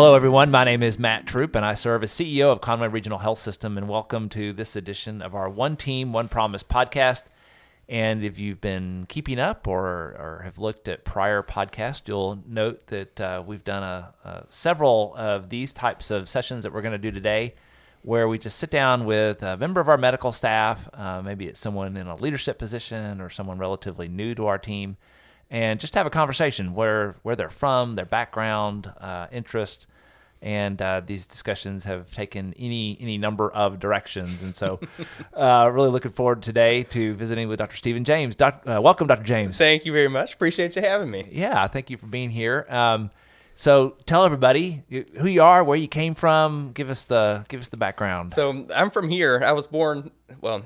hello, everyone. My name is Matt Troup, and I serve as CEO of Conway Regional Health System. And welcome to this edition of our One Team, One Promise podcast. And if you've been keeping up or, or have looked at prior podcasts, you'll note that uh, we've done a, a, several of these types of sessions that we're going to do today, where we just sit down with a member of our medical staff, uh, maybe it's someone in a leadership position or someone relatively new to our team and just have a conversation where where they're from, their background, uh, interest, and uh, these discussions have taken any any number of directions. And so, uh, really looking forward today to visiting with Dr. Stephen James. Doc, uh, welcome, Dr. James. Thank you very much. Appreciate you having me. Yeah, thank you for being here. Um, so tell everybody who you are, where you came from. Give us the give us the background. So I'm from here. I was born well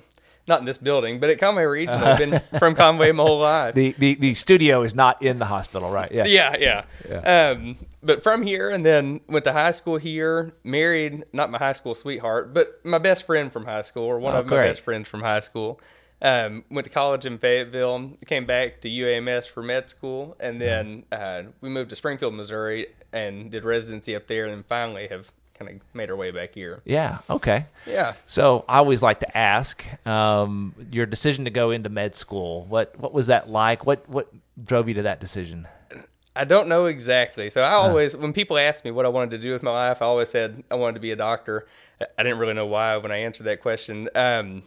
not in this building, but at Conway Regional. I've been from Conway my whole life. The, the the studio is not in the hospital, right? Yeah, yeah, yeah. yeah. Um, but from here, and then went to high school here. Married not my high school sweetheart, but my best friend from high school, or one oh, of great. my best friends from high school. Um, went to college in Fayetteville. Came back to UAMS for med school, and then uh, we moved to Springfield, Missouri, and did residency up there, and finally have kind of made our way back here. Yeah. Okay. Yeah. So I always like to ask um, your decision to go into med school. What what was that like? What what drove you to that decision? I don't know exactly. So I always, when people ask me what I wanted to do with my life, I always said I wanted to be a doctor. I didn't really know why when I answered that question. Um,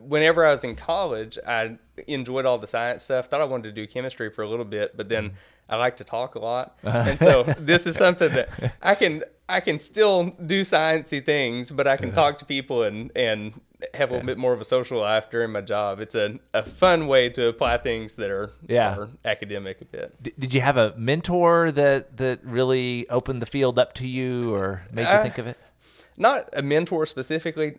whenever I was in college, I enjoyed all the science stuff. Thought I wanted to do chemistry for a little bit, but then I like to talk a lot, and so this is something that I can I can still do sciencey things, but I can talk to people and and have a little bit more of a social life during my job. It's a, a fun way to apply things that are, yeah. Are academic a bit. D- did you have a mentor that that really opened the field up to you or made you uh, think of it? Not a mentor specifically.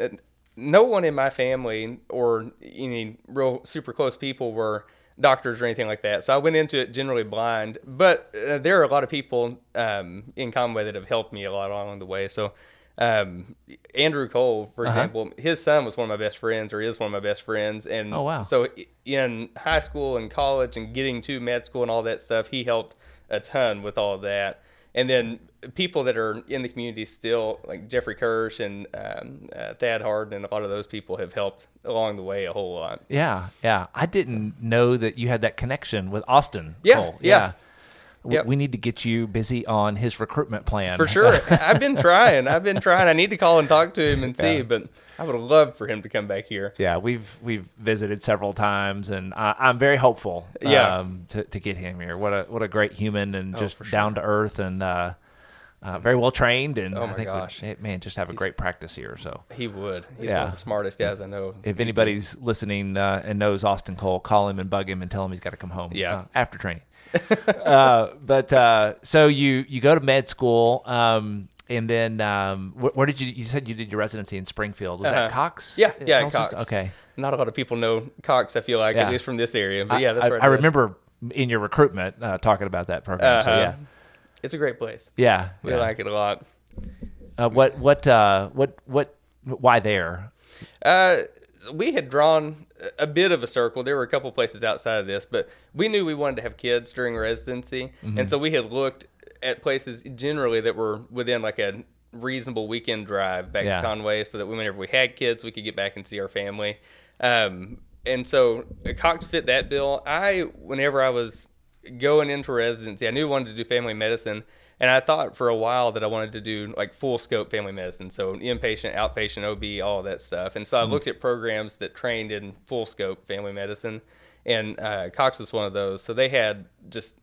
No one in my family or any real super close people were doctors or anything like that. So I went into it generally blind. But uh, there are a lot of people um, in Conway that have helped me a lot along the way. So um, Andrew Cole, for uh-huh. example, his son was one of my best friends, or is one of my best friends. And oh, wow. so in high school and college and getting to med school and all that stuff, he helped a ton with all of that and then people that are in the community still, like Jeffrey Kirsch and um, uh, Thad Harden, and a lot of those people have helped along the way a whole lot. Yeah, yeah. I didn't know that you had that connection with Austin. Yeah, Cole. yeah. yeah. Yep. We need to get you busy on his recruitment plan. For sure. I've been trying. I've been trying. I need to call and talk to him and see, yeah. but I would have loved for him to come back here. Yeah, we've we've visited several times, and I, am very hopeful. Yeah. Um, to, to get him here. What a what a great human, and oh, just sure. down to earth, and uh, uh, very well trained, and oh I think gosh. Would, man, just have a He's, great practice here. So he would. He's yeah. one of the smartest guys I know. If anybody's listening uh, and knows Austin Cole, call him and bug him and tell him he's got to come home. Yeah. Uh, after training. uh, but uh, so you you go to med school, um, and then um, where, where, did you? You said you did your residency in Springfield. Was uh-huh. that Cox? Yeah, yeah, Cox. Okay. Not a lot of people know Cox. I feel like yeah. at least from this area. But yeah, that's right. I, I remember in your recruitment uh, talking about that program. Uh-huh. So yeah, it's a great place. Yeah, we yeah. like it a lot. Uh, what what uh, what what why there? Uh, we had drawn a bit of a circle. There were a couple places outside of this, but we knew we wanted to have kids during residency, mm-hmm. and so we had looked at places generally that were within like a reasonable weekend drive back yeah. to Conway, so that whenever we had kids, we could get back and see our family. Um, and so Cox fit that bill. I, whenever I was going into residency, I knew I wanted to do family medicine, and I thought for a while that I wanted to do like full scope family medicine, so inpatient, outpatient, OB, all that stuff. And so I mm-hmm. looked at programs that trained in full scope family medicine, and uh, Cox was one of those. So they had just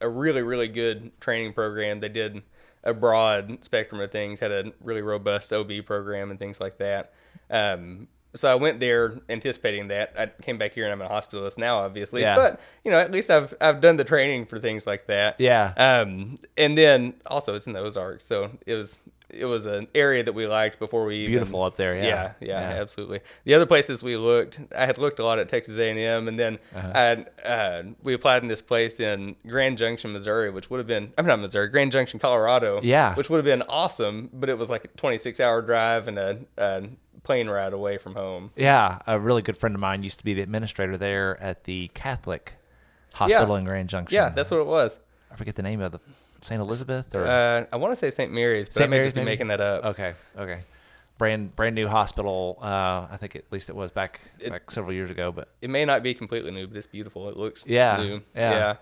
a really, really good training program. They did a broad spectrum of things, had a really robust OB program and things like that. Um, so I went there anticipating that. I came back here and I'm a hospitalist now, obviously. Yeah. But you know, at least I've I've done the training for things like that. Yeah. Um, and then also it's in the Ozarks, so it was it was an area that we liked before we beautiful even, up there. Yeah. yeah. yeah, yeah, absolutely. The other places we looked, I had looked a lot at Texas A and M, and then uh-huh. I, uh, we applied in this place in Grand Junction, Missouri, which would have been I'm not Missouri, Grand Junction, Colorado. Yeah, which would have been awesome, but it was like a 26 hour drive and a, a plane ride away from home. Yeah, a really good friend of mine used to be the administrator there at the Catholic Hospital yeah. in Grand Junction. Yeah, that's what it was. I forget the name of the St. Elizabeth or Uh, I want to say St. Mary's, but I St. may Mary's, just be maybe? making that up. Okay, okay. Brand brand new hospital. Uh, I think at least it was back back several years ago. But It may not be completely new, but it's beautiful. It looks Yeah, new. yeah. yeah.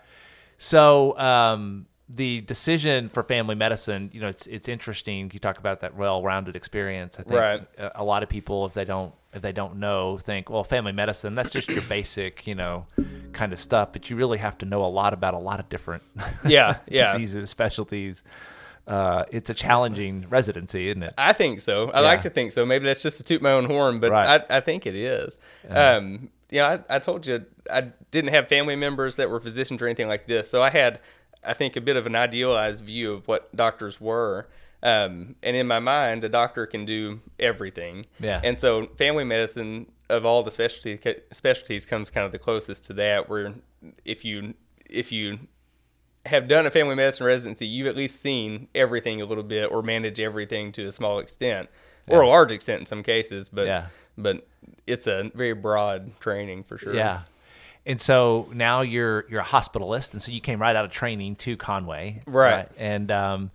so um, the decision for family medicine, you know, it's it's interesting. You talk about that well-rounded experience. I think Right. a, lot of people, if they don't if they don't know, think, well, family medicine that's just your basic, you know, kind of stuff. But you really have to know a lot about a lot of different Yeah, yeah. diseases, specialties. Uh, it's a challenging residency, isn't it? I think so. I Yeah. like to think so. Maybe that's just to toot my own horn, but Right. I, I think it is. Um, you know, I, I told you I didn't have family members that were physicians or anything like this, so I had, I think, a bit of an idealized view of what doctors were. Um, and in my mind, a doctor can do everything. Yeah. And so, family medicine of all the specialty specialties comes kind of the closest to that. Where if you if you have done a family medicine residency, you've at least seen everything a little bit or manage everything to a small extent or a large extent in some cases. But Yeah. but it's a very broad training for sure. Yeah. And so now you're you're a hospitalist, and so you came right out of training to Conway, Right. And um,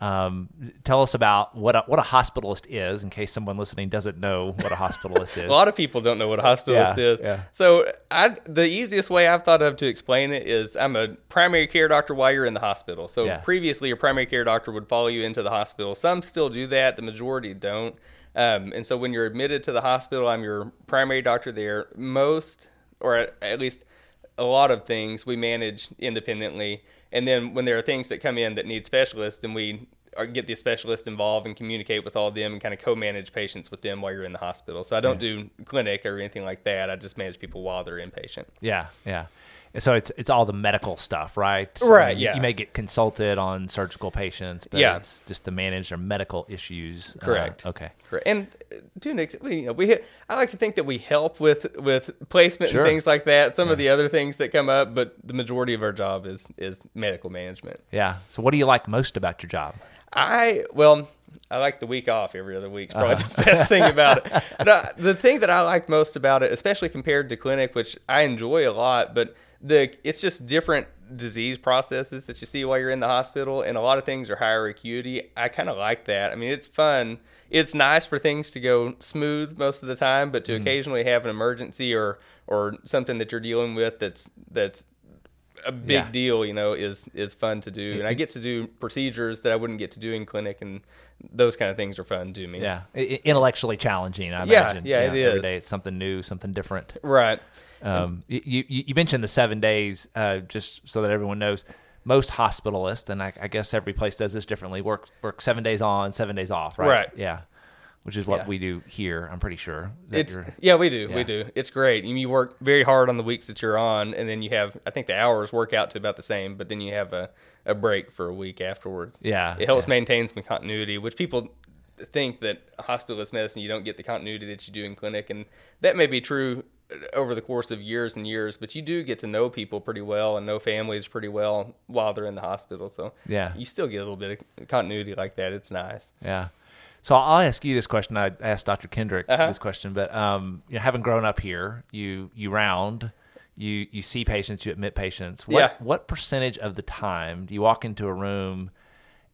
um, tell us about what a, what a hospitalist is, in case someone listening doesn't know what a hospitalist is. A lot of people don't know what a hospitalist Yeah, is. yeah. So I, the easiest way I've thought of to explain it is I'm a primary care doctor while you're in the hospital. So Yeah. previously, your primary care doctor would follow you into the hospital. Some still do that. The majority don't. Um, and so when you're admitted to the hospital, I'm your primary doctor there. Most, or at, least a lot of things, we manage independently. And then when there are things that come in that need specialists, then we get the specialist involved and communicate with all of them and kind of co-manage patients with them while you're in the hospital. So I don't do clinic or anything like that. I just manage people while they're inpatient. yeah, yeah. And so it's it's all the medical stuff, right? Right, Um, yeah. You may get consulted on surgical patients, but Yeah. it's just to manage their medical issues. Uh, Correct. okay. Correct. And uh, to an extent, you know, we I like to think that we help with with placement Sure. and things like that. Some of the other things that come up, but the majority of our job is is medical management. Yeah. So what do you like most about your job? I well, I like the week off every other week. It's probably Uh-huh. the best thing about it. The, the thing that I like most about it, especially compared to clinic, which I enjoy a lot, but the it's just different disease processes that you see while you're in the hospital, and a lot of things are higher acuity. I kind of like that. I mean, it's fun. It's nice for things to go smooth most of the time, but to Mm-hmm. occasionally have an emergency or or something that you're dealing with that's that's a big Yeah. deal, you know, is is fun to do. And I get to do procedures that I wouldn't get to do in clinic, and those kind of things are fun to me. Yeah, intellectually challenging. I Yeah, imagine. yeah, it Every is. day it's something new, something different. Right. Um, you, you you mentioned the seven days, uh, just so that everyone knows. Most hospitalists, and I, I guess every place does this differently, work work seven days on, seven days off, right? Right. Yeah, which is what Yeah. we do here. I'm pretty sure. It's you're- yeah, we do, Yeah. we do. It's great. You, you work very hard on the weeks that you're on, and then you have I think the hours work out to about the same, but then you have a, a break for a week afterwards. Yeah, it helps yeah. maintain some continuity, which people think that hospitalist medicine you don't get the continuity that you do in clinic, and that may be true uh, over the course of years and years, but you do get to know people pretty well and know families pretty well while they're in the hospital. So Yeah. you still get a little bit of continuity like that. It's nice. Yeah. So I'll ask you this question. I asked Dr. Kendrick Uh-huh. this question, but um, you know, having grown up here, you you round, you you see patients, you admit patients. What Yeah. what percentage of the time do you walk into a room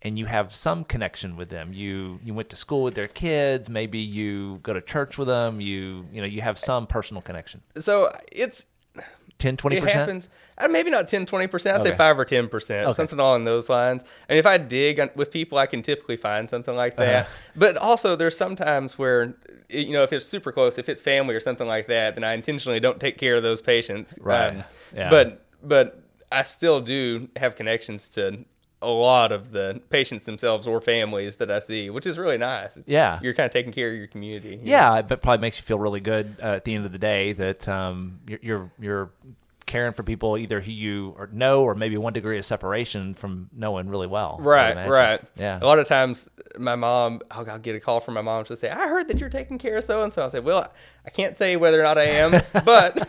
and you have some connection with them? You you went to school with their kids, maybe you go to church with them, you you know, you have some personal connection. So it's 10 20%? It happens. Uh, maybe not 10, 20%. I'd Okay. say 5 or 10%, something along those lines. And if I dig with people, I can typically find something like that. Uh-huh. But also, there's sometimes where, you know, if it's super close, if it's family or something like that, then I intentionally don't take care of those patients. Right. Yeah. But, but I still do have connections to a lot of the patients themselves or families that I see, which is really nice. Yeah. You're kind of taking care of your community. you know? Yeah, it probably makes you feel really good uh, at the end of the day that um, you're, you're you're caring for people either who you or know or maybe one degree of separation from knowing really well. Right, right. Yeah. A lot of times, my mom, I'll, I'll get a call from my mom. She'll say, "I heard that you're taking care of so and so." I say, "Well, I can't say whether or not I am, but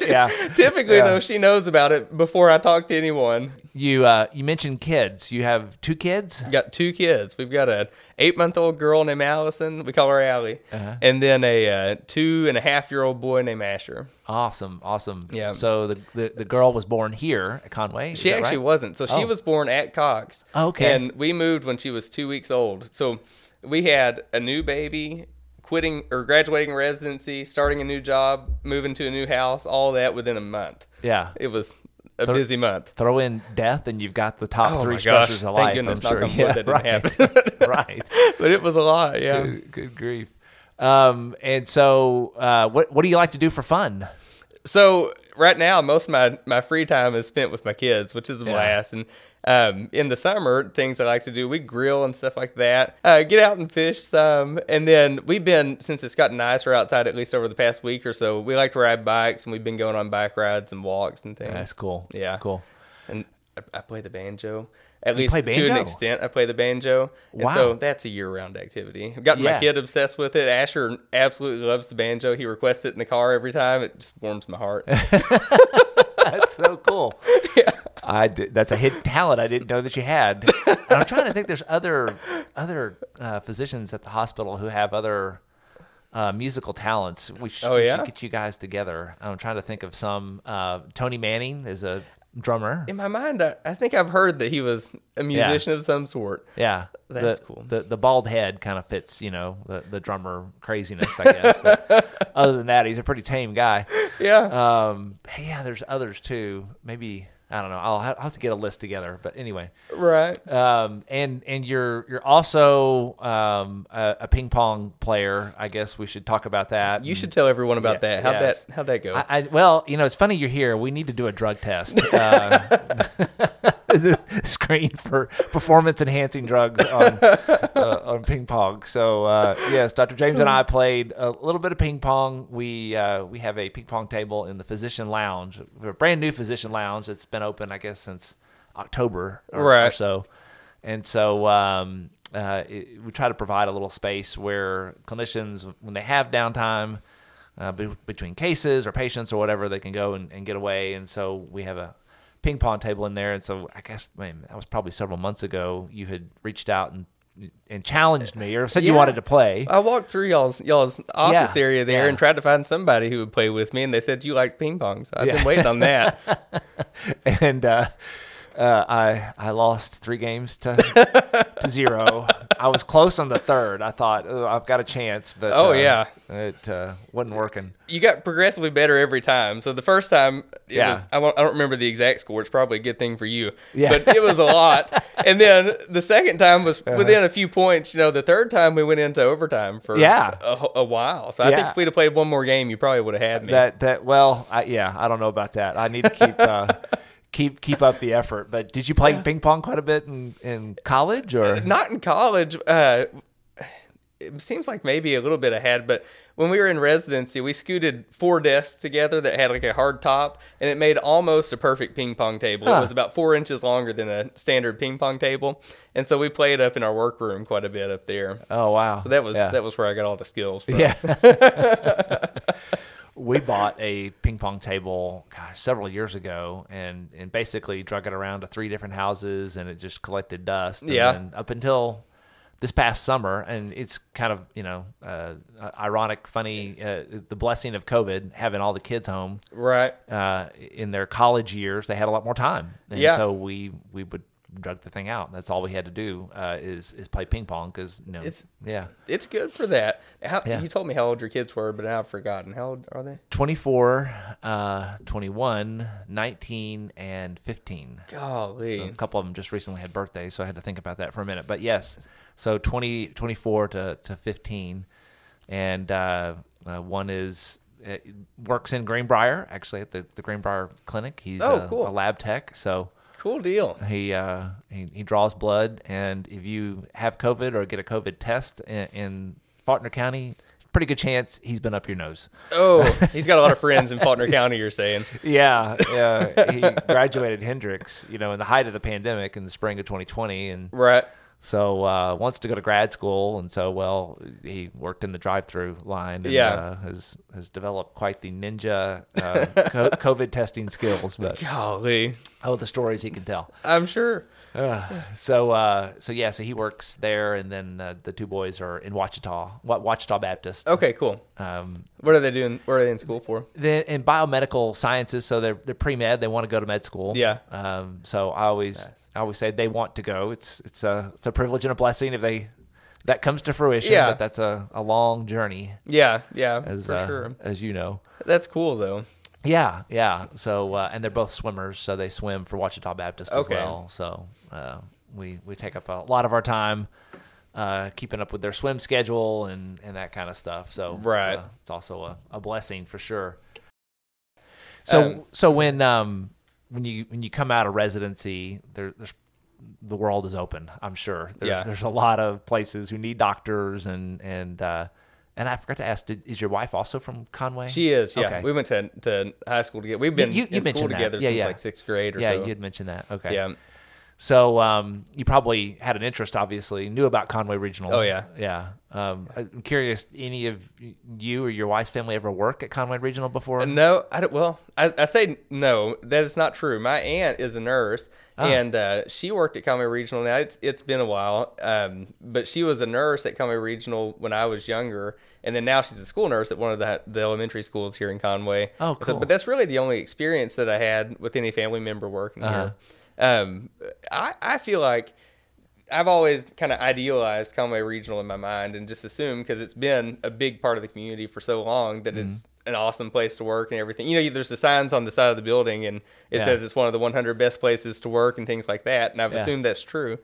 yeah. Typically, Yeah. though, she knows about it before I talk to anyone. You uh, you mentioned kids. You have two kids. Got two kids. We've got a eight month old girl named Allison. We call her Allie, Uh-huh. and then a uh, two and a half year old boy named Asher. Awesome, awesome. Yeah. So the, the the girl was born here at Conway. is She that actually right? wasn't. So she Oh. was born at Cox. Okay. And we moved when she was two weeks old. So we had a new baby, quitting or graduating residency, starting a new job, moving to a new house, all that within a month. Yeah. It was a busy month. Throw in death, and you've got the top Oh three my stressors of Thank life. goodness, I'm knock sure. yeah, that didn't right. happen. right. But it was a lot. Yeah. Good, good grief. Um, and so, uh, what what do you like to do for fun? So right now, most of my, my free time is spent with my kids, which is a blast. And um, in the summer, things I like to do, we grill and stuff like that. Uh, get out and fish some, and then we've been since it's gotten nicer outside, at least over the past week or so. We like to ride bikes, and we've been going on bike rides and walks and things. That's cool. Yeah. cool. And I, I play the banjo. At You least to an extent, I play the banjo, and Wow. so that's a year-round activity. I've gotten Yeah. my kid obsessed with it. Asher absolutely loves the banjo. He requests it in the car every time. It just warms my heart. That's so cool. I did, that's a hidden talent I didn't know that you had. And I'm trying to think. There's other other uh, physicians at the hospital who have other uh, musical talents. We, sh- Oh, we should get you guys together. I'm trying to think of some. Uh, Tony Manning is a drummer. In my mind, I, I think I've heard that he was a musician of some sort. Yeah, That's the, cool. The the bald head kind of fits, you know, the the drummer craziness, I guess. But other than that, he's a pretty tame guy. Yeah. Um, yeah, there's others too. Maybe I don't know. I'll have, I'll have to get a list together. But anyway, right. um, and and you're you're also um, a, a ping pong player. I guess we should talk about that. You should tell everyone about Yeah, that. How'd yes. that how'd that go? I, I, well, you know, it's funny you're here. We need to do a drug test. Uh, screen for performance enhancing drugs on uh, on ping pong. So uh, yes, Dr. James and I played a little bit of ping pong. We uh, we have a ping pong table in the physician lounge, a brand new physician lounge that's been open, I guess, since October or, or Right. so. And so um, uh, it, we try to provide a little space where clinicians, when they have downtime uh, be, between cases or patients or whatever, they can go and, and get away. And so we have a ping pong table in there. And so I guess man, that was probably several months ago. You had reached out and and challenged me or said you wanted to play. I walked through y'all's y'all's office Yeah, area there yeah. and tried to find somebody who would play with me, and they said you like ping pong. So I've Yeah. been waiting on that. and uh, uh, I I lost three games to to zero. I was close on the third. I thought oh, I've got a chance, but Oh, uh, yeah. it uh, wasn't working. you got progressively better every time. So the first time, it Yeah. was, I, won't- I don't remember the exact score. It's probably a good thing for you. Yeah. But it was a lot. and then the second time was Uh-huh. within a few points. You know, the third time we went into overtime for Yeah. a, a while. So I think if we'd have played one more game, you probably would have had me. That that well, I, yeah, I don't know about that. I need to keep uh, keep keep up the effort. But did you play ping pong quite a bit in, in college or? Not in college. Uh, it seems like maybe a little bit ahead, but when we were in residency, we scooted four desks together that had like a hard top, and it made almost a perfect ping pong table. Huh. It was about four inches longer than a standard ping pong table, and so we played up in our workroom quite a bit up there. Oh wow, So that was yeah. that was where I got all the skills. From. Yeah. we bought a ping pong table, gosh, several years ago, and and basically drug it around to three different houses, and it just collected dust. And Yeah. then up until this past summer, and it's kind of you know uh, ironic, funny, uh, the blessing of COVID having all the kids home Right. uh, in their college years, they had a lot more time, and Yeah. so we we would drug the thing out. That's all we had to do uh, is is play ping pong because you know, It's- yeah. It's good for that. How, Yeah. You told me how old your kids were, but now I've forgotten. How old are they? 24, uh, 21, 19, and 15. Golly. So a couple of them just recently had birthdays, so I had to think about that for a minute. But yes, so 20, 24 to, to 15. And uh, uh, one is uh, works in Greenbrier, actually at the, the Greenbrier Clinic. He's Oh, a, cool. a lab tech. So cool deal. he, uh, he he draws blood, and if you have COVID or get a COVID test in, in Faulkner County, pretty good chance he's been up your nose. Oh, he's got a lot of friends in Faulkner County. You're saying? Yeah, yeah. he graduated Hendrix, you know, in the height of the pandemic in the spring of 2020, and Right. so uh, wants to go to grad school, and so well he worked in the drive-through line. And, Yeah. uh, has has developed quite the ninja uh, co- COVID testing skills. But Golly, oh, the stories he can tell. I'm sure. So uh, so yeah, so he works there, and then uh, the two boys are in Ouachita, Wa- Ouachita Baptist. Okay, cool. Um, What are they doing? What are they in school for? then in biomedical sciences, so they're they're pre med. They want to go to med school. Yeah. Um, so I always I always say they want to go. It's it's a it's a privilege and a blessing if they that comes to fruition. Yeah. But that's a, a long journey, Yeah, yeah, as for uh, sure. as you know. That's cool though. Yeah, yeah. So uh, and they're both swimmers, so they swim for Ouachita Baptist Okay. as well. So uh, we we take up a lot of our time uh, keeping up with their swim schedule and and that kind of stuff. So it's, Right. a- it's, also a, a blessing for sure. So Um, so when um when you when you come out of residency, there, there's the world is open. I'm sure there's Yeah. there's a lot of places who need doctors and and uh, and I forgot to ask, did, is your wife also from Conway? She is. Yeah, Okay. we went to to high school together. We've been you- you in mentioned school that. together Yeah, since yeah. like sixth grade or yeah, so. you had mentioned that. Okay. Yeah. So um, you probably had an interest, obviously, knew about Conway Regional. Oh, yeah. yeah. Um, I'm curious, any of you or your wife's family ever work at Conway Regional before? No, I don't. Well, I, I say no. That is not true. My aunt is a nurse, Ah. and uh, she worked at Conway Regional. Now it's it's been a while, um, but she was a nurse at Conway Regional when I was younger, and then now she's a school nurse at one of the the elementary schools here in Conway. Oh, So- cool. but that's really the only experience that I had with any family member working Uh-huh. here. Um, I I feel like. I've always kind of idealized Conway Regional in my mind and just assumed because it's been a big part of the community for so long that it's Mm-hmm. an awesome place to work and everything. You know, there's the signs on the side of the building and it Yeah. says it's one of the 100 best places to work and things like that. And I've Yeah. assumed that's true.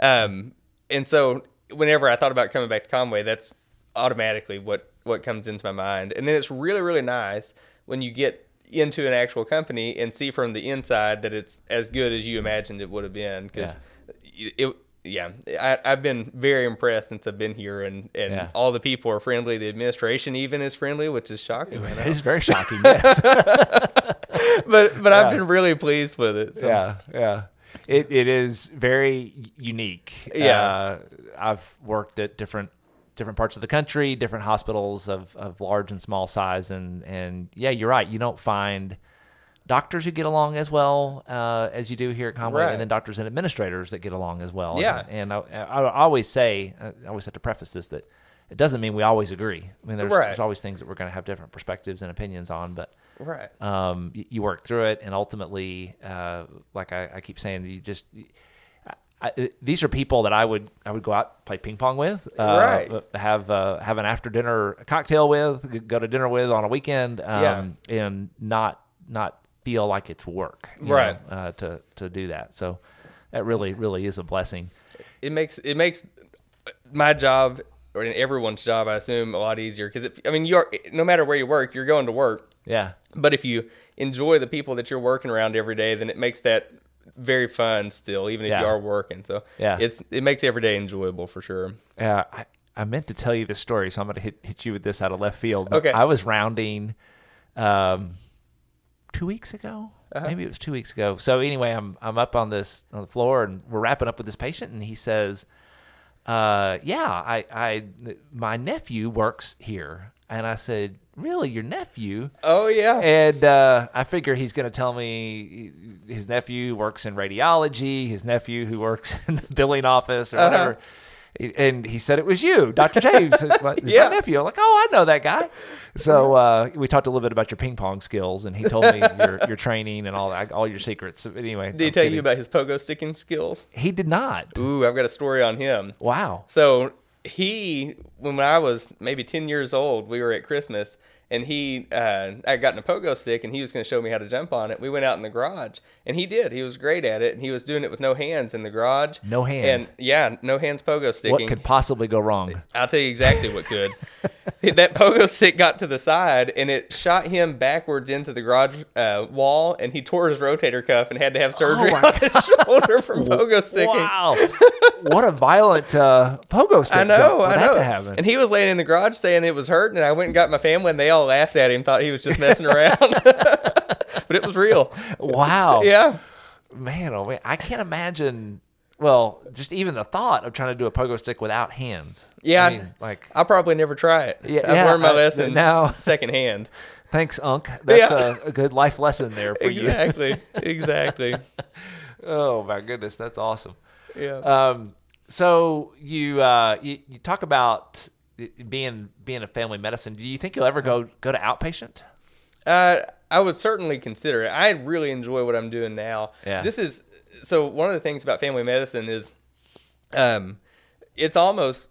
Um, and so whenever I thought about coming back to Conway, that's automatically what, what comes into my mind. And then it's really, really nice when you get into an actual company and see from the inside that it's as good as you imagined it would have been. Because it, yeah, I, I've been very impressed since I've been here, and, and Yeah. all the people are friendly. The administration even is friendly, which is shocking. It is very shocking. Yes. but but I've been really pleased with it. So. yeah, yeah. It it is very unique. Yeah. Uh, I've worked at different different parts of the country, different hospitals of, of large and small size, and and yeah, you're right. You don't find doctors who get along as well uh, as you do here at Conway, Right. and then doctors and administrators that get along as well. Yeah. and I, I always say, I always have to preface this that it doesn't mean we always agree. I mean, there's, Right. there's always things that we're going to have different perspectives and opinions on, but Right. um, you, you work through it, and ultimately, uh, like I, I keep saying, you just I, I, these are people that I would I would go out play ping pong with, uh, Right. Have uh, have an after dinner cocktail with, go to dinner with on a weekend, um, and not not feel like it's work, Right. know, uh, to to do that. So that really really is a blessing. It makes it makes my job or in everyone's job, I assume, a lot easier because I mean, you're no matter where you work, you're going to work. Yeah, But if you enjoy the people that you're working around every day, then it makes that very fun still, even if Yeah. you are working. So Yeah. it's it makes every day enjoyable for sure. Yeah, I, I meant to tell you this story, so I'm going to hit hit you with this out of left field. But Okay. I was rounding, um, two weeks ago. Uh-huh. Maybe it was two weeks ago. So anyway, I'm I'm up on this on the floor, and we're wrapping up with this patient, and he says, uh, "Yeah, I I my nephew works here," and I said, "Really, your nephew?" Oh yeah, And uh, I figure he's going to tell me his nephew works in radiology, his nephew who works in the billing office or Uh-huh. whatever. And he said it was you, Dr. James, my, Yeah. my nephew. I'm like, oh, I know that guy. So uh, we talked a little bit about your ping pong skills, and he told me your your training and all that, all your secrets. Anyway, did he I'm tell kidding. you about his pogo sticking skills? He did not. Ooh, I've got a story on him. Wow. So he, when I was maybe ten years old, we were at Christmas, and he, uh, I got in a pogo stick, and he was going to show me how to jump on it. We went out in the garage, and he did. He was great at it, and he was doing it with no hands in the garage. No hands? And yeah, no hands pogo sticking. What could possibly go wrong? I'll tell you exactly what could. that pogo stick got to the side and it shot him backwards into the garage uh, wall, and he tore his rotator cuff and had to have surgery Oh on his shoulder from pogo sticking. Wow. what a violent uh, pogo stick I know, I know. And he was laying in the garage saying it was hurting, and I went and got my family, and they all laughed at him, thought he was just messing around, but it was real. wow. Yeah, man, oh man, I can't imagine well, just even the thought of trying to do a pogo stick without hands. Yeah, I I- mean, like I'll probably never try it. Yeah, I've yeah, learned my I- lesson now- secondhand. thanks, Unc. That's Yeah. a, a good life lesson there for you. Exactly. exactly. Oh my goodness, that's awesome. Yeah. Um, so you, uh, you you talk about being being a family medicine. Do you think you'll ever go go to outpatient? Uh, I would certainly consider it. I really enjoy what I'm doing now. Yeah. This is so one of the things about family medicine is, um, it's almost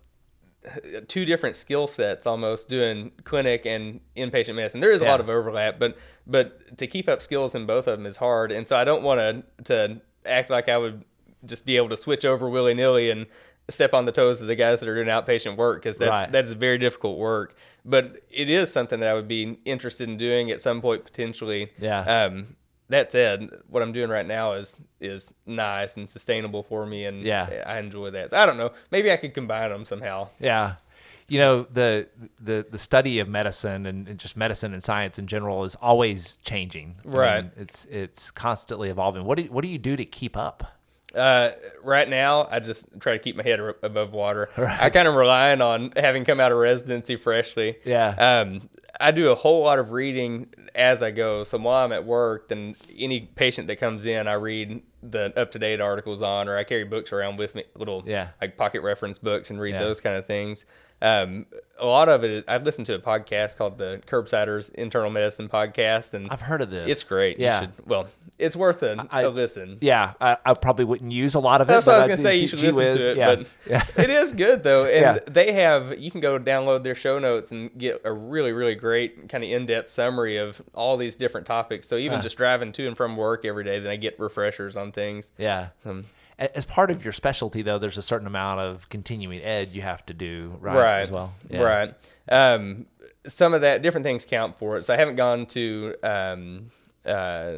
two different skill sets almost doing clinic and inpatient medicine. There is a Yeah. lot of overlap, but but to keep up skills in both of them is hard. And so I don't want to to act like I would just be able to switch over willy nilly and step on the toes of the guys that are doing outpatient work because that's Right. that is very difficult work. But it is something that I would be interested in doing at some point potentially. Yeah. Um, that said, what I'm doing right now is is nice and sustainable for me, and Yeah. I enjoy that. So I don't know. Maybe I could combine them somehow. Yeah. You know, the the the study of medicine and, and just medicine and science in general is always changing. I Right. mean, it's it's constantly evolving. What do you, what do you do to keep up? Uh, right now, I just try to keep my head ar- above water. I kind of relying on having come out of residency freshly. Yeah. Um, I do a whole lot of reading as I go. So while I'm at work, then any patient that comes in, I read the up to date articles on, or I carry books around with me, little Yeah. like pocket reference books, and read Yeah. those kind of things. Um, a lot of it, is, I've listened to a podcast called the Curbsiders Internal Medicine Podcast, and I've heard of this. it's great. You Yeah. should- well, it's worth a, I- a listen. Yeah, I, I probably wouldn't use a lot of it. That's what but I was gonna say. You should listen to it, yeah. but yeah. it is good though, and Yeah. they have. You can go download their show notes and get a really, really great kind of in-depth summary of all these different topics. So even just driving to and from work every day, then I get refreshers on things. Yeah. Um, As part of your specialty, though, there's a certain amount of continuing ed you have to do, right? right As well. Yeah. right um some of that different things count for it so i haven't gone to um uh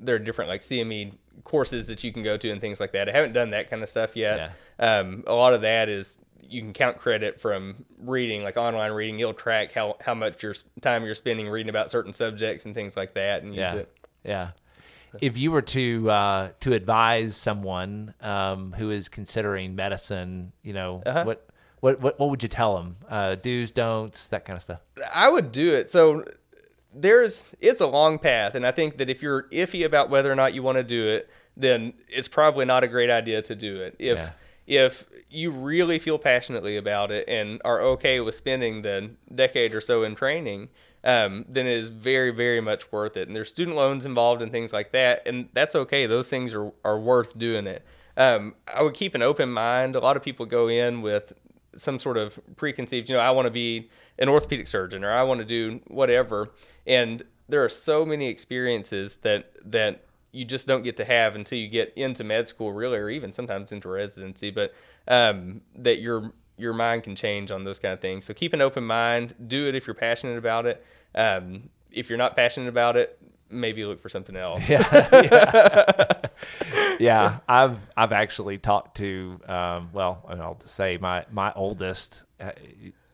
there are different like cme courses that you can go to and things like that i haven't done that kind of stuff yet um a lot of that is you can count credit from reading like online reading you'll track how how much your time you're spending reading about certain subjects and things like that and Yeah. use it Yeah. If you were to uh, to advise someone um, who is considering medicine, you know, Uh-huh. what, what what what would you tell them? Uh, do's, don'ts, that kind of stuff. I would do it. So there's it's a long path, and I think that if you're iffy about whether or not you want to do it, then it's probably not a great idea to do it. If Yeah. if you really feel passionately about it and are okay with spending the decade or so in training, um, then it is very, very much worth it. And there's student loans involved and things like that, and that's okay. Those things are, are worth doing it. Um, I would keep an open mind. A lot of people go in with some sort of preconceived, you know, I want to be an orthopedic surgeon or I want to do whatever. And there are so many experiences that that you just don't get to have until you get into med school, really, or even sometimes into residency. But um, that your your mind can change on those kind of things. So keep an open mind. Do it if you're passionate about it. Um, if you're not passionate about it, maybe look for something else. yeah, yeah. I've I've actually talked to um, well, I'll just say my my oldest, uh,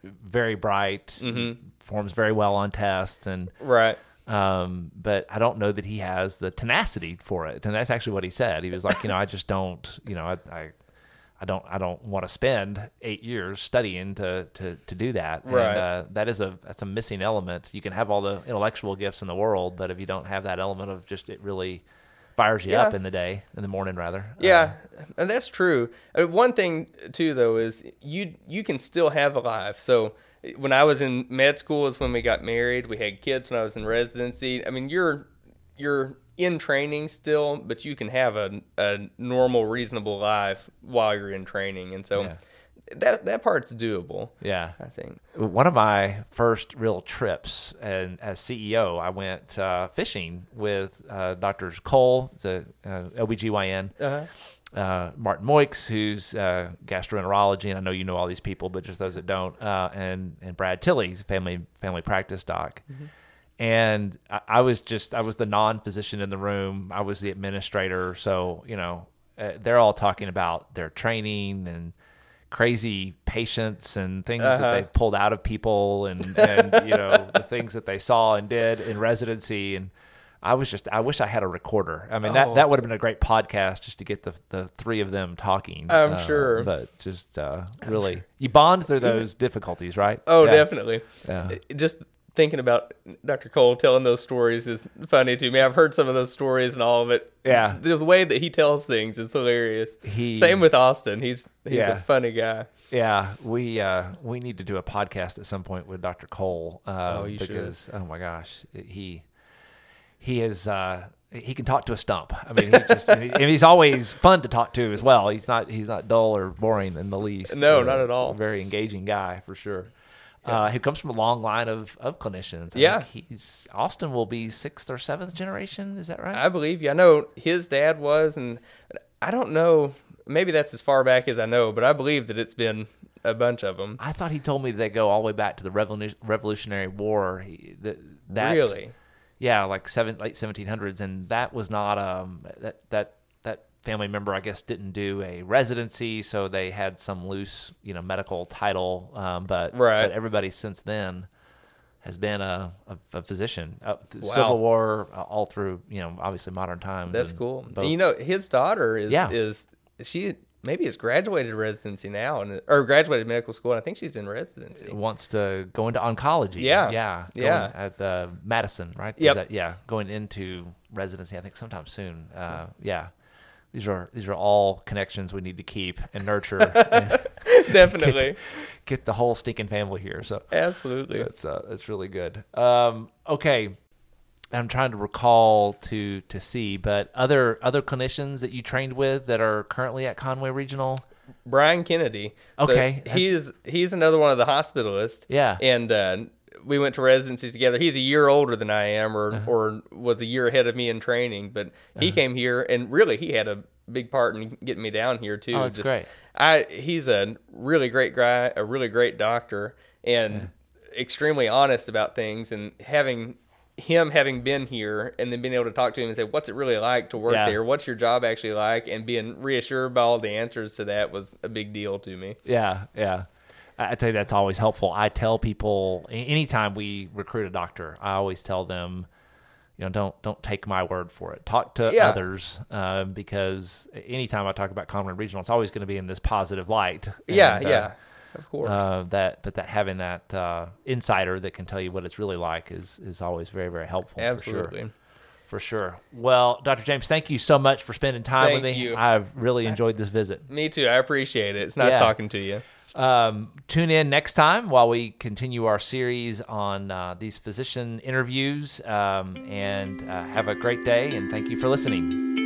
very bright, Mm-hmm. performs very well on tests, and Right. um, but I don't know that he has the tenacity for it, and that's actually what he said. He was like, you know, I just don't, you know, I. I I don't. I don't want to spend eight years studying to to, to do that. Right. And uh, that is a that's a missing element. You can have all the intellectual gifts in the world, but if you don't have that element of just it really fires you up in the day, in the morning rather. Yeah, and that's true. Uh, One thing too, though, is you you can still have a life. So when I was in med school is when we got married. We had kids when I was in residency. I mean, you're you're in training still, but you can have a a normal, reasonable life while you're in training, and so Yeah. that that part's doable. yeah. I think. One of my first real trips and as CEO, I went uh, fishing with uh, Doctors Cole, the uh, OB-GYN, Uh-huh. uh, Martin Moix, who's uh, gastroenterology, and I know you know all these people, but just those that don't, uh, and and Brad Tilley, he's a family family practice doc. And I, I was just I was the non-physician in the room. I was the administrator, so you know uh, they're all talking about their training and crazy patients and things that Uh-huh. they've pulled out of people and and you know the things that they saw and did in residency and I was just I wish I had a recorder. I mean that Oh. that would have been a great podcast just to get the the three of them talking. I'm Uh, sure. but just uh, really you bond through those difficulties, right? Oh, Yeah. definitely. Yeah. Just thinking about Dr. Cole telling those stories is funny to me. I've heard some of those stories and all of it. Yeah. The way that he tells things is hilarious. He- Same with Austin. He's he's Yeah. a funny guy. Yeah, we uh, we need to do a podcast at some point with Dr. Cole. Uh, Oh, you should. because oh my gosh, he he is uh, he can talk to a stump. I mean, he just and he- and he's always fun to talk to as well. He's not he's not dull or boring in the least. No, not at all. A very engaging guy for sure. Uh, he comes from a long line of, of clinicians. I Yeah. think he's Austin will be sixth or seventh generation. Is that right? I believe Yeah, I know his dad was, and I don't know. Maybe that's as far back as I know, but I believe that it's been a bunch of them. I thought he told me they go all the way back to the Revolu- Revolutionary War. He, that, that really? yeah, like seven late seventeen hundreds, and that was not um that that family member I guess didn't do a residency, so they had some loose you know medical title, um, but Right. but everybody since then has been a, a, a physician. Uh, Wow. Civil War, uh, all through you know obviously modern times. That's cool. you know, his daughter is Yeah. is she maybe has graduated residency now and or graduated medical school, and I think she's in residency. wants to go into oncology. Yeah. yeah, Yeah. At the Madison, right? Yep. that- yeah, going into residency. I think sometime soon. Uh, yeah, these are these are all connections we need to keep and nurture. and Definitely, get, get the whole stinking family here. So absolutely. that's uh, that's really good. Um, okay. I'm trying to recall to to see, but other other clinicians that you trained with that are currently at Conway Regional. Brian Kennedy. So Okay. he's he's another one of the hospitalists. Yeah. and uh, we went to residency together. He's a year older than I am, or Uh-huh. or was a year ahead of me in training. But he came here, and really, he had a big part in getting me down here too. Oh, that's great. I he's a really great guy, a really great doctor, and extremely honest about things. And having him having been here and then being able to talk to him and say, "What's it really like to work Yeah. there? What's your job actually like?" and being reassured by all the answers to that was a big deal to me. Yeah, yeah. I tell you, that's always helpful. I tell people anytime we recruit a doctor, I always tell them, you know, don't don't take my word for it. Talk to Yeah. others uh, because anytime I talk about Conway Regional, it's always going to be in this positive light. Yeah, And, uh, yeah, of course. Uh, that but that having that uh, insider that can tell you what it's really like is is always very very helpful. Absolutely. For sure. For sure. Well, Dr. James, thank you so much for spending time with me. you. I've really enjoyed this visit. Me too. I appreciate it. It's nice Yeah. talking to you. Um, tune in next time while we continue our series on uh, these physician interviews. Um, and uh, have a great day, and thank you for listening.